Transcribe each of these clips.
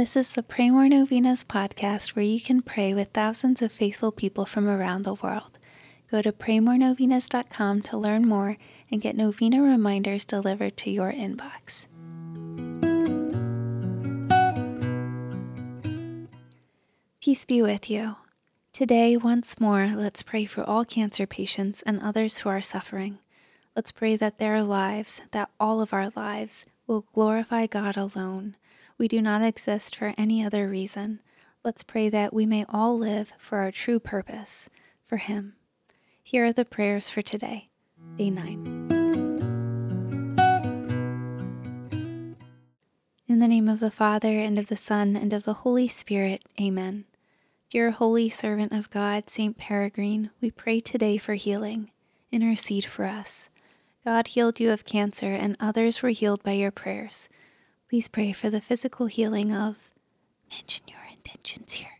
This is the Pray More Novenas podcast where you can pray with thousands of faithful people from around the world. Go to praymorenovenas.com to learn more and get novena reminders delivered to your inbox. Peace be with you. Today, once more, let's pray for all cancer patients and others who are suffering. Let's pray that their lives, that all of our lives, will glorify God alone. We do not exist for any other reason. Let's pray that we may all live for our true purpose, for Him. Here are the prayers for today, day 9. In the name of the Father, and of the Son, and of the Holy Spirit, Amen. Dear holy servant of God, Saint Peregrine, we pray today for healing. Intercede for us. God healed you of cancer, and others were healed by your prayers. Please pray for the physical healing of. Mention your intentions here.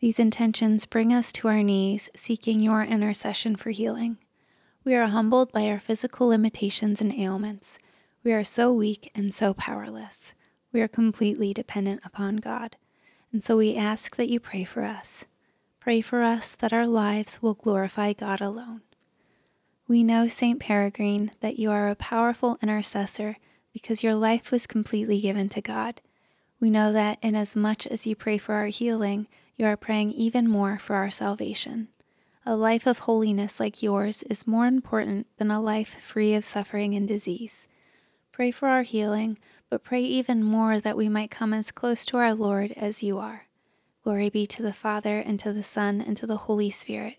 These intentions bring us to our knees, seeking your intercession for healing. We are humbled by our physical limitations and ailments. We are so weak and so powerless. We are completely dependent upon God. And so we ask that you pray for us. Pray for us that our lives will glorify God alone. We know, St. Peregrine, that you are a powerful intercessor because your life was completely given to God. We know that inasmuch as you pray for our healing, you are praying even more for our salvation. A life of holiness like yours is more important than a life free of suffering and disease. Pray for our healing, but pray even more that we might come as close to our Lord as you are. Glory be to the Father, and to the Son, and to the Holy Spirit,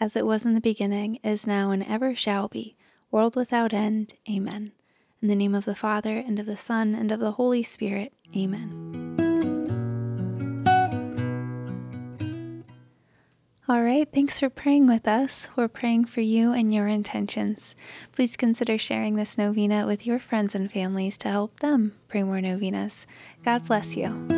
as it was in the beginning, is now, and ever shall be, world without end. Amen. In the name of the Father, and of the Son, and of the Holy Spirit. Amen. All right, thanks for praying with us. We're praying for you and your intentions. Please consider sharing this novena with your friends and families to help them pray more novenas. God bless you.